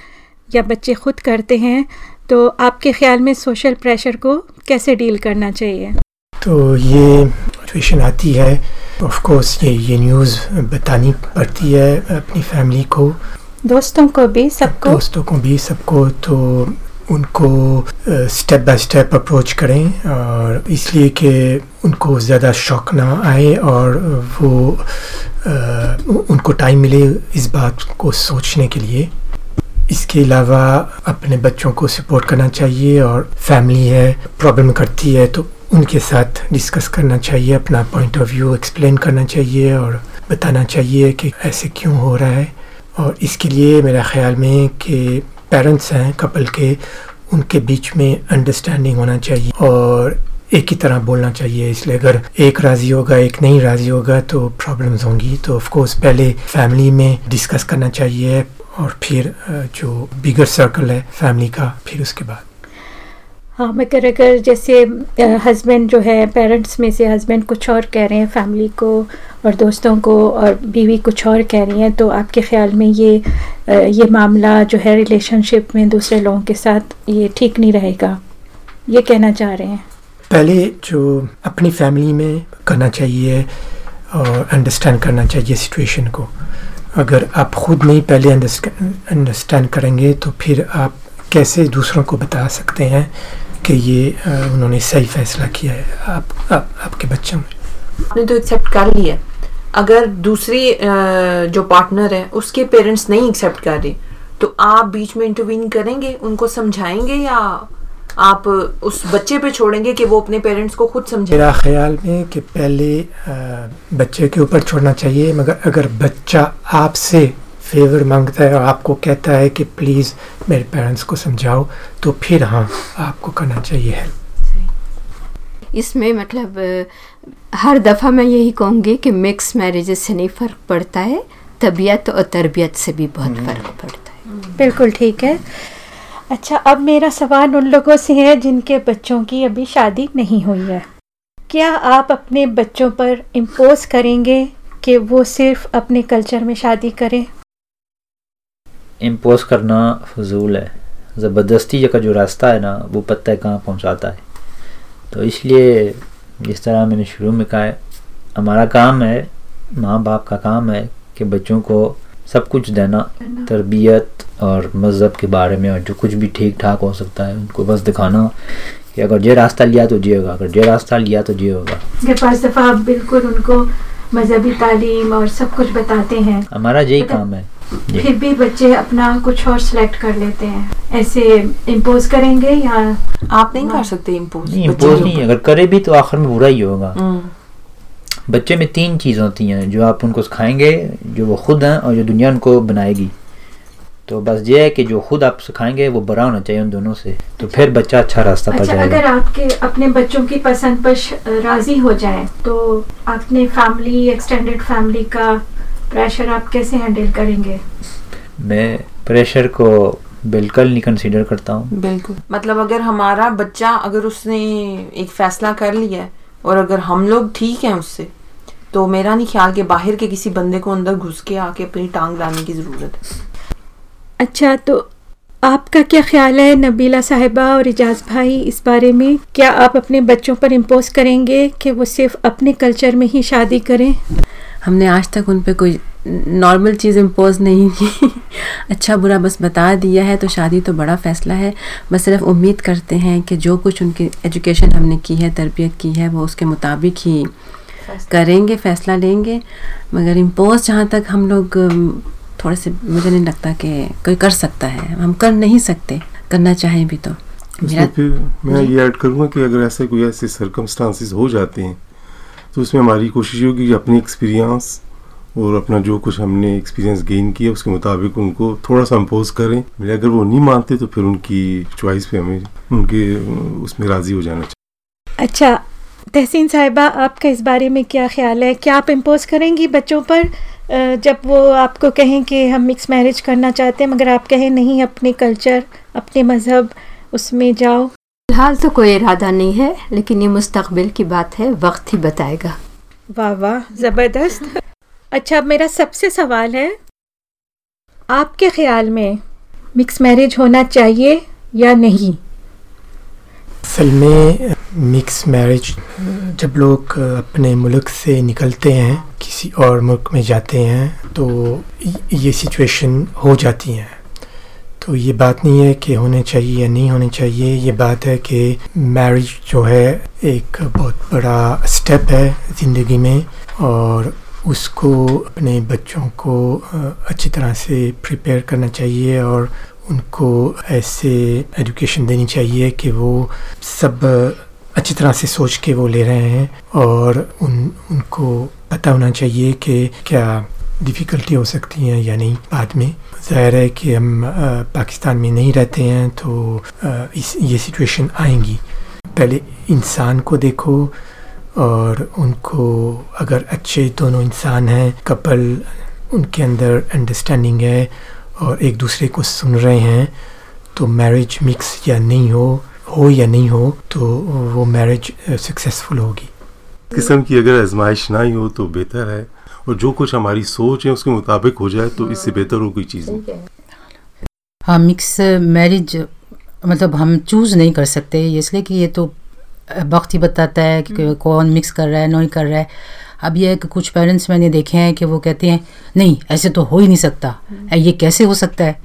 या बच्चे खुद करते हैं तो आपके ख्याल में सोशल प्रेशर को कैसे डील करना चाहिए? तो ये सिचुएशन आती है ऑफ़ कोर्स ये ये न्यूज़ बतानी पड़ती है अपनी फैमिली को। दोस्तों को भी सबको। दोस्तों को भी सबको तो उनको स्टेप बाय स्टेप अप्रोच करें और इसलिए कि उनको ज़्यादा शौक ना आए और वो आ, उनको टाइम मिले इस बात को सोचने के लिए। इसके अलावा अपने बच्चों को सपोर्ट करना चाहिए और फैमिली है प्रॉब्लम करती है तो उनके साथ डिस्कस करना चाहिए, अपना पॉइंट ऑफ़ व्यू एक्सप्लेन करना चाहिए और बताना चाहिए कि ऐसे क्यों हो रहा है। और इसके लिए मेरा ख्याल में कि पेरेंट्स हैं कपल के, उनके बीच में अंडरस्टैंडिंग होना चाहिए और एक ही तरह बोलना चाहिए। इसलिए अगर एक राज़ी होगा, एक नहीं राज़ी होगा तो प्रॉब्लम्स होंगी। तो ऑफ़ कोर्स पहले फैमिली में डिस्कस करना चाहिए और फिर जो बिगर सर्कल है फैमिली का फिर उसके बाद। हाँ मगर अगर जैसे हस्बैंड जो है पेरेंट्स में से हस्बैंड कुछ और कह रहे हैं फैमिली को और दोस्तों को और बीवी कुछ और कह रही हैं तो आपके ख्याल में ये ये मामला जो है रिलेशनशिप में दूसरे लोगों के साथ ये ठीक नहीं रहेगा? ये कहना चाह रहे हैं। पहले जो अपनी फैमिली में करना चाहिए और अंडरस्टैंड करना चाहिए सिचुएशन को। अगर आप खुद नहीं पहले अंडरस्टैंड करेंगे तो फिर आप कैसे दूसरों को बता सकते हैं कि ये उन्होंने सही फैसला किया है आप, आप आपके बच्चों में आपने तो एक्सेप्ट कर लिया। अगर दूसरी जो पार्टनर है उसके पेरेंट्स नहीं एक्सेप्ट कर रहे तो आप बीच में इंटरवीन करेंगे उनको समझाएँगे या आप उस बच्चे पे छोड़ेंगे कि वो अपने पेरेंट्स को खुद समझे? मेरा ख्याल में कि पहले बच्चे के ऊपर छोड़ना चाहिए मगर अगर बच्चा आपसे फेवर माँगता है और आपको कहता है कि प्लीज़ मेरे पेरेंट्स को समझाओ तो फिर हाँ आपको करना चाहिए हेल्प इसमें मतलब हर दफ़ा मैं यही कहूँगी कि मिक्स मैरिजेस से नहीं फ़र्क पड़ता है तबीयत और तरबियत से भी बहुत फ़र्क पड़ता है। बिल्कुल ठीक है। अच्छा अब मेरा सवाल उन लोगों से है जिनके बच्चों की अभी शादी नहीं हुई है। क्या आप अपने बच्चों पर इम्पोज करेंगे कि वो सिर्फ़ अपने कल्चर में शादी करें? इम्पोज करना फजूल है। ज़बरदस्ती का जो रास्ता है ना वो पता है कहाँ पहुँचाता है। तो इसलिए जिस तरह मैंने शुरू में कहा है हमारा काम है माँ बाप का काम है कि बच्चों को सब कुछ देना। तरबियत और मज़हब के बारे में और जो कुछ भी ठीक ठाक हो सकता है उनको बस दिखाना कि अगर ये रास्ता लिया तो ये होगा अगर ये रास्ता लिया तो ये होगा के दफ़ा आप बिल्कुल उनको मजहबी तालीम और सब कुछ बताते हैं हमारा यही मतलब काम है। फिर भी बच्चे अपना कुछ और सिलेक्ट कर लेते हैं। ऐसे इम्पोज करेंगे या आप नहीं कर सकते इम्पोज नहीं इम्पोज नहीं अगर करे भी तो आखिर में बुरा ही होगा। बच्चे में तीन चीज़ होती हैं जो आप उनको सिखाएँगे जो वो खुद हैं और जो दुनिया उनको बनाएगी। तो बस ये है कि जो खुद आप सिखाएँगे वो बड़ा होना चाहिए उन दोनों से। तो फिर बच्चा अच्छा रास्ता पर अच्छा जाएगा। अगर आपके अपने बच्चों की पसंद पर राज़ी हो जाए तो अपने फैमिली एक्सटेंडेड फैमिली का प्रेशर आप कैसे हैंडल करेंगे? मैं प्रेशर को बिल्कुल नहीं कंसीडर करता हूँ। बिल्कुल। मतलब अगर हमारा बच्चा अगर उसने एक फैसला कर लिया है और अगर हम लोग ठीक हैं उससे तो मेरा नहीं ख्याल कि बाहर के किसी बंदे को अंदर घुस के आके अपनी टांग लाने की ज़रूरत है। अच्छा तो आपका क्या ख्याल है नबीला साहिबा और इजाज भाई इस बारे में? क्या आप अपने बच्चों पर इम्पोज करेंगे कि वो सिर्फ़ अपने कल्चर में ही शादी करें? हमने आज तक उन पर कोई नॉर्मल चीज़ इम्पोज नहीं की। अच्छा बुरा बस बता दिया है तो शादी तो बड़ा फ़ैसला है। बस सिर्फ़ उम्मीद करते हैं कि जो कुछ उनकी एजुकेशन हमने की है तरबियत की है वो उसके मुताबिक ही करेंगे फ़ैसला लेंगे। मगर इम्पोज जहाँ तक हम लोग थोड़े से मुझे नहीं लगता कि कोई कर सकता है। हम कर नहीं सकते। करना चाहें भी तो। उसमें फिर मैं ये ऐड करूँगा कि अगर ऐसे कोई ऐसे सर्कमस्टांसिस हो जाते हैं तो उसमें हमारी कोशिश होगी कि अपनी एक्सपीरियंस और अपना जो कुछ हमने एक्सपीरियंस गेन किया उसके मुताबिक उनको थोड़ा सा इम्पोज करें। मेरे अगर वो नहीं मानते तो फिर उनकी चॉइस पे हमें उनके उसमें राज़ी हो जाना चाहिए। अच्छा तहसीन साहिबा आपका इस बारे में क्या ख्याल है? क्या आप इम्पोज करेंगी बच्चों पर? जब वो आपको कहें कि हम मिक्स मैरिज करना चाहते हैं मगर आप कहें नहीं अपने कल्चर अपने मज़हब उसमें जाओ। फ़िलहाल तो कोई इरादा नहीं है लेकिन ये मुस्तकबिल की बात है वक्त ही बताएगा। वाह वाह ज़बरदस्त। अच्छा अब मेरा सबसे सवाल है आपके ख्याल में मिक्स मैरिज होना चाहिए या नहीं? असल में मिक्स मैरिज जब लोग, अपने मुल्क से निकलते हैं, किसी और मुल्क में जाते हैं तो ये सिचुएशन हो जाती हैं। तो ये बात नहीं है कि होने चाहिए या नहीं होने चाहिए, ये बात है कि मैरिज जो है, एक बहुत बड़ा स्टेप है ज़िंदगी में, और उसको अपने बच्चों को अच्छी तरह से प्रिपेयर करना चाहिए और उनको ऐसे एजुकेशन देनी चाहिए कि वो सब अच्छी तरह से सोच के वो ले रहे हैं और उन, उनको पता होना चाहिए कि क्या डिफ़िकल्टी हो सकती हैं या नहीं। बाद में ज़ाहिर है कि हम पाकिस्तान में नहीं रहते हैं तो इस, ये सिचुएशन आएँगी। पहले इंसान को देखो और उनको अगर अच्छे दोनों इंसान हैं कपल उनके अंदर अंडरस्टैंडिंग है और एक दूसरे को सुन रहे हैं तो मैरिज मिक्स या नहीं हो हो या नहीं हो तो वो मैरिज सक्सेसफुल होगी। किस्म की अगर आजमाइश ना ही हो तो बेहतर है और जो कुछ हमारी सोच है उसके मुताबिक हो जाए तो इससे बेहतर हो कोई चीज़ नहीं। हाँ मिक्स मैरिज मतलब हम चूज़ नहीं कर सकते इसलिए कि ये तो वक्त ही बताता है कि कौन मिक्स कर रहा है नहीं कर रहा है। अब यह है कि कुछ पेरेंट्स मैंने देखे हैं कि वो कहते हैं नहीं ऐसे तो हो ही नहीं सकता। ये कैसे हो सकता है?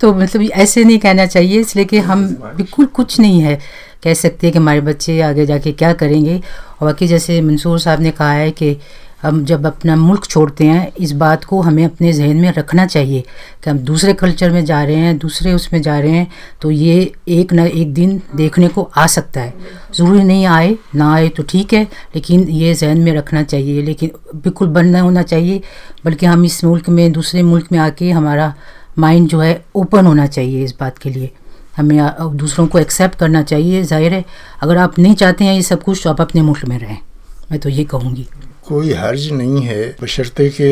तो मतलब ऐसे नहीं कहना चाहिए इसलिए कि हम बिल्कुल कुछ नहीं है। कह सकते हैं कि हमारे बच्चे आगे जाके क्या करेंगे। और बाकी जैसे मंसूर साहब ने कहा है कि हम जब अपना मुल्क छोड़ते हैं, इस बात को हमें अपने जहन में रखना चाहिए कि हम दूसरे कल्चर में जा रहे हैं, दूसरे उसमें जा रहे हैं तो ये एक ना एक दिन देखने को आ सकता है। ज़रूरी नहीं आए, ना आए तो ठीक है, लेकिन ये जहन में रखना चाहिए, लेकिन बिल्कुल बंद नहीं होना चाहिए, बल्कि हम इस मुल्क में, दूसरे मुल्क में आके हमारा माइंड जो है ओपन होना चाहिए इस बात के लिए। हमें दूसरों को एक्सेप्ट करना चाहिए, ज़ाहिर है। अगर आप नहीं चाहते हैं ये सब कुछ तो आप अपने मुल्क में रहें। मैं तो ये कहूँगी। कोई हर्ज नहीं है। बशर्ते कि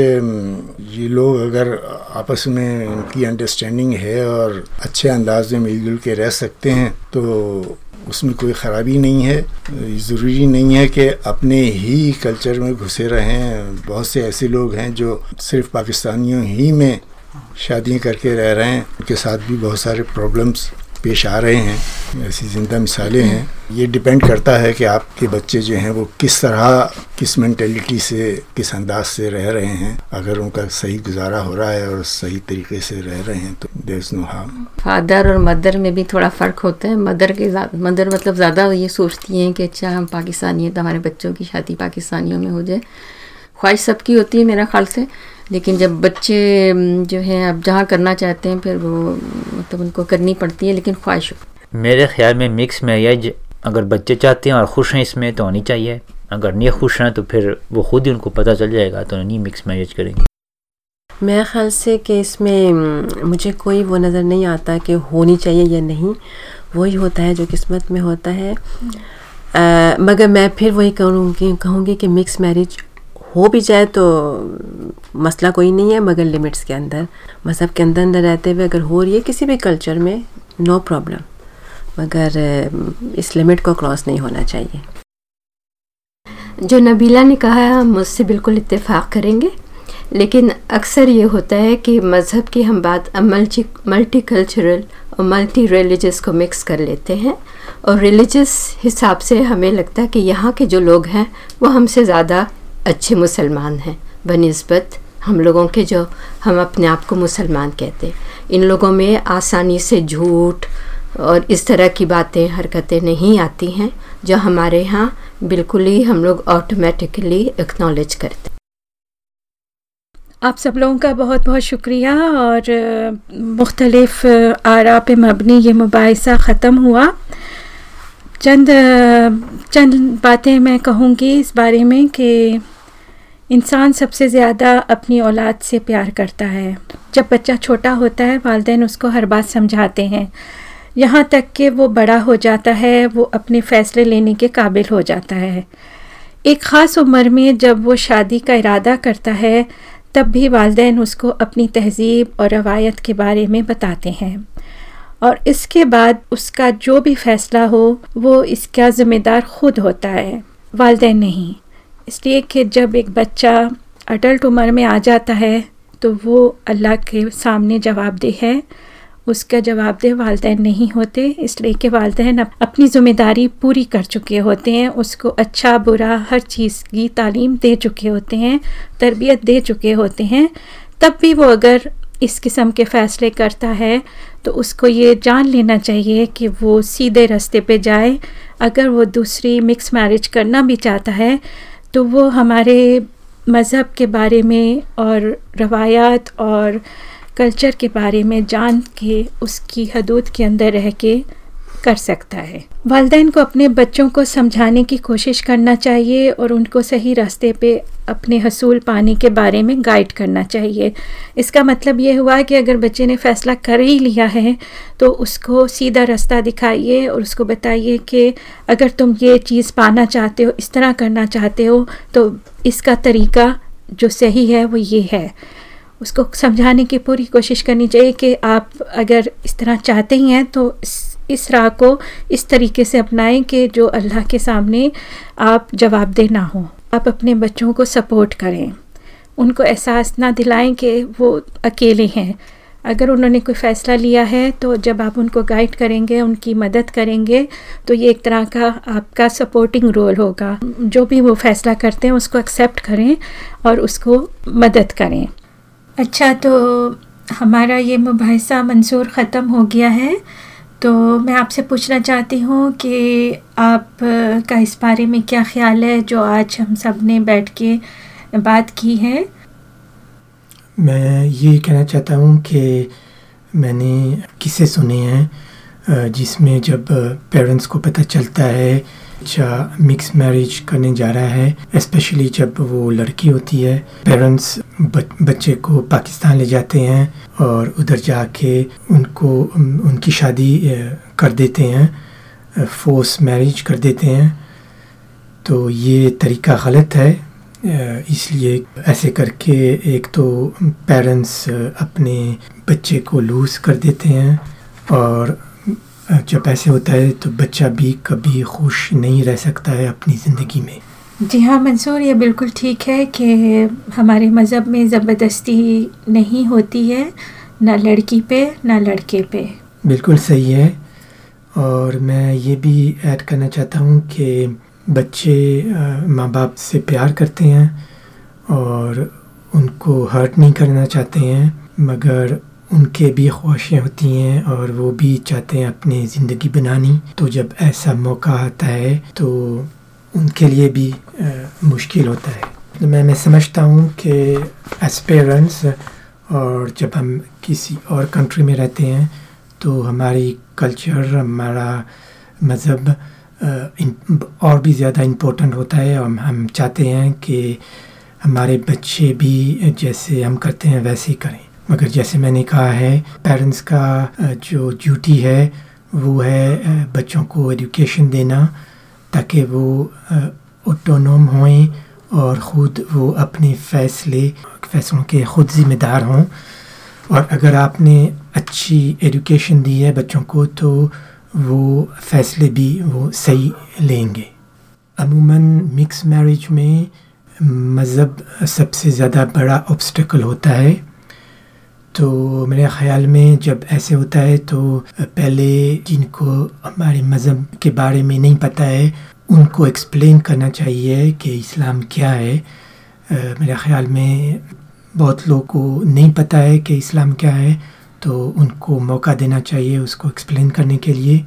ये लोग अगर आपस में उनकी अंडरस्टैंडिंग है और अच्छे अंदाज में मिलजुल के रह सकते हैं तो उसमें कोई ख़राबी नहीं है। ज़रूरी नहीं है कि अपने ही कल्चर में घुसे रहें। बहुत से ऐसे लोग हैं जो सिर्फ़ पाकिस्तानियों ही में शादियाँ करके रह रहे हैं। उनके साथ भी बहुत सारे प्रॉब्लम्स पेश आ रहे हैं, ऐसी ज़िंदा मिसालें हैं। ये डिपेंड करता है कि आपके बच्चे जो हैं, वो किस तरह, किस मैंटेलिटी से, किस अंदाज से रह रहे हैं। अगर उनका सही गुजारा हो रहा है और सही तरीके से रह रहे हैं तो देर नो हार्म फादर और मदर में भी थोड़ा फ़र्क होता है। मदर के मदर मतलब ज़्यादा ये सोचती हैं कि अच्छा हम पाकिस्तानी हैं तो हमारे बच्चों की शादी पाकिस्तानियों में हो जाए। ख्वाहिश सबकी होती है मेरा ख्याल से। लेकिन जब बच्चे जो हैं अब जहाँ करना चाहते हैं फिर वो मतलब उनको करनी पड़ती है लेकिन ख्वाहिश मेरे ख्याल में मिक्स मैरिज अगर बच्चे चाहते हैं और खुश हैं इसमें तो होनी चाहिए। अगर नहीं खुश हैं तो फिर वो खुद ही उनको पता चल जाएगा तो नहीं मिक्स मैरिज करेंगे। मेरे ख्याल से कि इसमें मुझे कोई वो नज़र नहीं आता कि होनी चाहिए या नहीं। वही होता है जो किस्मत में होता है। आ, मगर मैं फिर वही कहूँगी कहूँगी कि मिक्स मैरिज हो भी जाए तो मसला कोई नहीं है, मगर लिमिट्स के अंदर। मज़हब के अंदर अंदर रहते हुए अगर हो रही है किसी भी कल्चर में नो प्रॉब्लम मगर, इस लिमिट को क्रॉस नहीं होना चाहिए। जो नबीला ने कहा है हम उससे बिल्कुल इत्तेफाक करेंगे। लेकिन अक्सर ये होता है कि मज़हब की हम बात मल्टी मल्टी कल्चरल और मल्टी रिलीजस को मिक्स कर लेते हैं। और रिलीजस हिसाब से हमें लगता है कि यहाँ के जो लोग हैं, वो हमसे ज़्यादा अच्छे मुसलमान हैं। बनस्बत हम लोगों के जो हम अपने आप को मुसलमान कहते हैं। इन लोगों में आसानी से झूठ और इस तरह की बातें, हरकतें नहीं आती हैं, जो हमारे यहाँ बिल्कुल ही हम लोग ऑटोमेटिकली एक्नॉलेज करते आप सब लोगों का बहुत बहुत शुक्रिया और मुख्तलिफ़ आरा पे मबनी ये मुबासा ख़त्म हुआ। चंद चंद बातें मैं कहूँगी इस बारे में कि इंसान सबसे ज़्यादा अपनी औलाद से प्यार करता है। जब बच्चा छोटा होता है, वालदेन उसको हर बात समझाते हैं। यहाँ तक कि वो बड़ा हो जाता है, वो अपने फ़ैसले लेने के काबिल हो जाता है। एक ख़ास उम्र में जब वो शादी का इरादा करता है, तब भी वालदेन उसको अपनी तहज़ीब और रवायत के बारे में बताते हैं। और इसके बाद उसका जो भी फ़ैसला हो, वो इसका ज़िम्मेदार खुद होता है वालदे नहीं। इसलिए कि जब एक बच्चा अडल्ट उम्र में आ जाता है तो वो अल्लाह के सामने जवाबदेह है। उसका जवाबदेह वालदे नहीं होते, इसलिए कि वालदेन अपनी ज़िम्मेदारी पूरी कर चुके होते हैं, उसको अच्छा बुरा हर चीज़ की तालीम दे चुके होते हैं, तरबियत दे चुके होते हैं। तब भी वो अगर इस किस्म के फ़ैसले करता है तो उसको ये जान लेना चाहिए कि वो सीधे रास्ते पे जाए। अगर वो दूसरी मिक्स मैरिज करना भी चाहता है तो वो हमारे मज़हब के बारे में और रवायात और कल्चर के बारे में जान के उसकी हदूद के अंदर रह के कर सकता है। वालदेन को अपने बच्चों को समझाने की कोशिश करना चाहिए और उनको सही रास्ते पे अपने हसूल पाने के बारे में गाइड करना चाहिए। इसका मतलब ये हुआ कि अगर बच्चे ने फ़ैसला कर ही लिया है तो उसको सीधा रास्ता दिखाइए और उसको बताइए कि अगर तुम ये चीज़ पाना चाहते हो, इस तरह करना चाहते हो तो इसका तरीका जो सही है, वो ये है। उसको समझाने की पूरी कोशिश करनी चाहिए कि आप अगर इस तरह चाहते ही हैं तो इस राह को इस तरीके से अपनाएँ कि जो अल्लाह के सामने आप जवाबदेह ना हो। आप अपने बच्चों को सपोर्ट करें। उनको एहसास ना दिलाएँ कि वो अकेले हैं। अगर उन्होंने कोई फ़ैसला लिया है तो जब आप उनको गाइड करेंगे, उनकी मदद करेंगे तो ये एक तरह का आपका सपोर्टिंग रोल होगा। जो भी वो फ़ैसला करते हैं, उसको एक्सेप्ट करें और उसको मदद करें। अच्छा तो हमारा ये मुबासा मंसूर ख़त्म हो गया है। तो मैं आपसे पूछना चाहती हूँ कि आप, का इस बारे में क्या ख्याल है जो आज हम सबने बैठ के बात की है? मैं ये कहना चाहता हूँ कि मैंने किस्से सुने हैं जिसमें जब पेरेंट्स को पता चलता है अच्छा मिक्स मैरिज करने जा रहा है स्पेशली जब वो लड़की होती है। पेरेंट्स बच्चे को पाकिस्तान ले जाते हैं और उधर जाके उनको उनकी शादी कर देते हैं फोर्स मैरिज कर देते हैं। तो ये तरीका गलत है इसलिए ऐसे करके एक तो पेरेंट्स अपने बच्चे को लूज़ कर देते हैं और जब ऐसे होता है तो बच्चा भी कभी खुश नहीं रह सकता है अपनी ज़िंदगी में। जी हाँ मंसूर ये बिल्कुल ठीक है कि हमारे मज़हब में ज़बरदस्ती नहीं होती है ना लड़की पे ना लड़के पे। बिल्कुल सही है और मैं ये भी ऐड करना चाहता हूँ कि बच्चे माँ बाप से प्यार करते हैं और उनको हर्ट नहीं करना चाहते हैं मगर उनके भी ख्वाहिशें होती हैं और वो भी चाहते हैं अपनी ज़िंदगी बनानी। तो जब ऐसा मौका आता है तो उनके लिए भी आ, मुश्किल होता है। तो मैं मैं समझता हूँ कि एज पेरेंट्स और जब हम किसी और कंट्री में रहते हैं तो हमारी कल्चर हमारा मज़हब और भी ज़्यादा इम्पोर्टेंट होता है। और हम चाहते हैं कि हमारे बच्चे भी जैसे हम करते हैं वैसे ही करें। मगर जैसे मैंने कहा है पेरेंट्स का जो ड्यूटी है, वो है बच्चों को एजुकेशन देना ताकि वो ऑटोनोम हों और ख़ुद वो अपने फ़ैसले, फैसलों के ख़ुद ज़िम्मेदार हों। और अगर आपने अच्छी एजुकेशन दी है बच्चों को तो वो फैसले भी वो सही लेंगे। अमूमन मिक्स मैरिज में मज़हब सबसे ज़्यादा बड़ा ऑब्स्टिकल होता है। तो मेरे ख़्याल में जब ऐसे होता है तो पहले जिनको हमारे मज़हब के बारे में नहीं पता है, उनको एक्सप्लेन करना चाहिए कि इस्लाम क्या है। मेरे ख़्याल में बहुत लोगों को नहीं पता है कि इस्लाम क्या है तो उनको मौका देना चाहिए उसको एक्सप्लेन करने के लिए।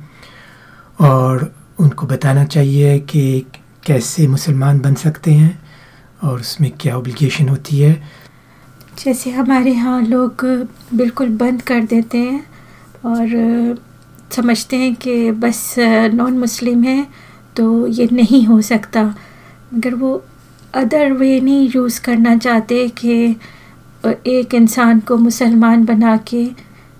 और उनको बताना चाहिए कि कैसे मुसलमान बन सकते हैं और उसमें क्या ओब्लिगेशन होती है। जैसे हमारे यहाँ लोग बिल्कुल बंद कर देते हैं और समझते हैं कि बस नॉन मुस्लिम है तो ये नहीं हो सकता। मगर वो अदर वे नहीं यूज़ करना चाहते कि एक इंसान को मुसलमान बना के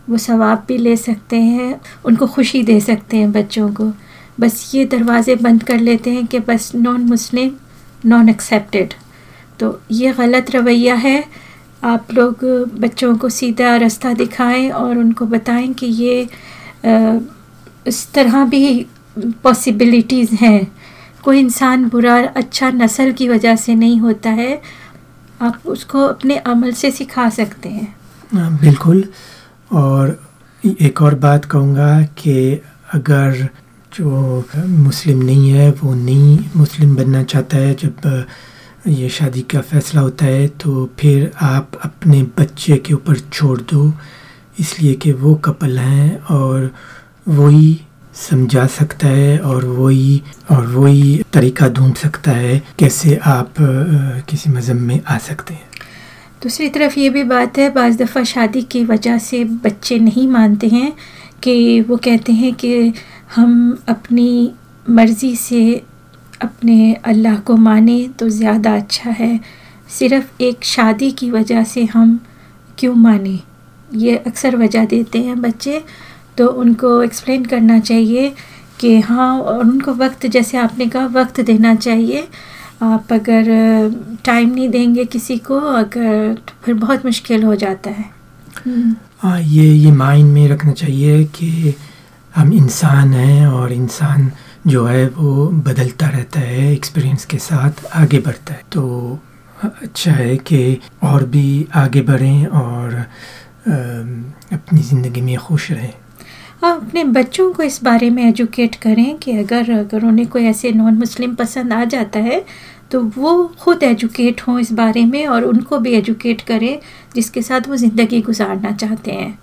वो सवाब भी ले सकते हैं, उनको खुशी दे सकते हैं बच्चों को। बस ये दरवाज़े बंद कर लेते हैं कि बस नॉन मुस्लिम नॉन एक्सेप्टेड तो ये गलत रवैया है आप लोग बच्चों को सीधा रास्ता दिखाएँ और उनको बताएँ कि ये इस तरह भी पॉसिबिलिटीज़ हैं। कोई इंसान बुरा अच्छा नस्ल की वजह से नहीं होता है। आप उसको अपने अमल से सिखा सकते हैं। हाँ, बिल्कुल। और एक और बात कहूँगा कि अगर जो मुस्लिम नहीं है वो नहीं मुस्लिम बनना चाहता है जब ये शादी का फ़ैसला होता है तो फिर आप अपने बच्चे के ऊपर छोड़ दो, इसलिए कि वो कपल हैं और वही समझा सकता है और वही और वही तरीका ढूंढ सकता है कैसे आप किसी मज़हब में आ सकते हैं। दूसरी तरफ़ ये भी बात है, बज़ दफ़ा शादी की वजह से बच्चे नहीं मानते हैं कि वो कहते हैं कि हम अपनी मर्ज़ी से अपने अल्लाह को माने तो ज़्यादा अच्छा है। सिर्फ़ एक शादी की वजह से हम क्यों माने? ये अक्सर वजह देते हैं बच्चे। तो उनको एक्सप्लेन करना चाहिए कि हाँ और उनको वक्त, जैसे आपने कहा, वक्त देना चाहिए। आप अगर टाइम नहीं देंगे किसी को, अगर तो फिर बहुत मुश्किल हो जाता है। हाँ ये ये माइंड में रखना चाहिए कि हम इंसान हैं और इंसान जो है वो बदलता रहता है एक्सपीरियंस के साथ आगे बढ़ता है। तो अच्छा है कि और भी आगे बढ़ें और अपनी ज़िंदगी में खुश रहें। हाँ अपने बच्चों को इस बारे में एजुकेट करें कि अगर अगर उन्हें कोई ऐसे नॉन मुस्लिम पसंद आ जाता है तो वो खुद एजुकेट हों इस बारे में और उनको भी एजुकेट करें, जिसके साथ वो ज़िंदगी गुजारना चाहते हैं।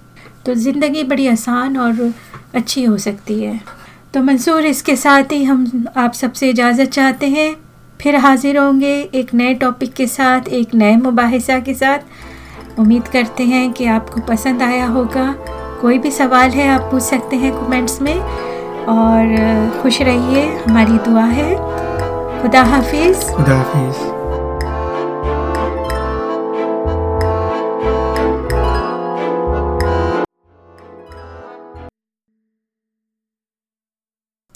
तो ज़िंदगी बड़ी आसान और अच्छी हो सकती है। तो मंसूर, इसके साथ ही हम आप सबसे इजाज़त चाहते हैं। फिर हाजिर होंगे एक नए टॉपिक के साथ, एक नए मुबासा के साथ। उम्मीद करते हैं कि आपको पसंद आया होगा। कोई भी सवाल है, आप पूछ सकते हैं कमेंट्स में। और, खुश रहिए, हमारी दुआ है। खुदा हाफिज़। खुदा हाफिज़।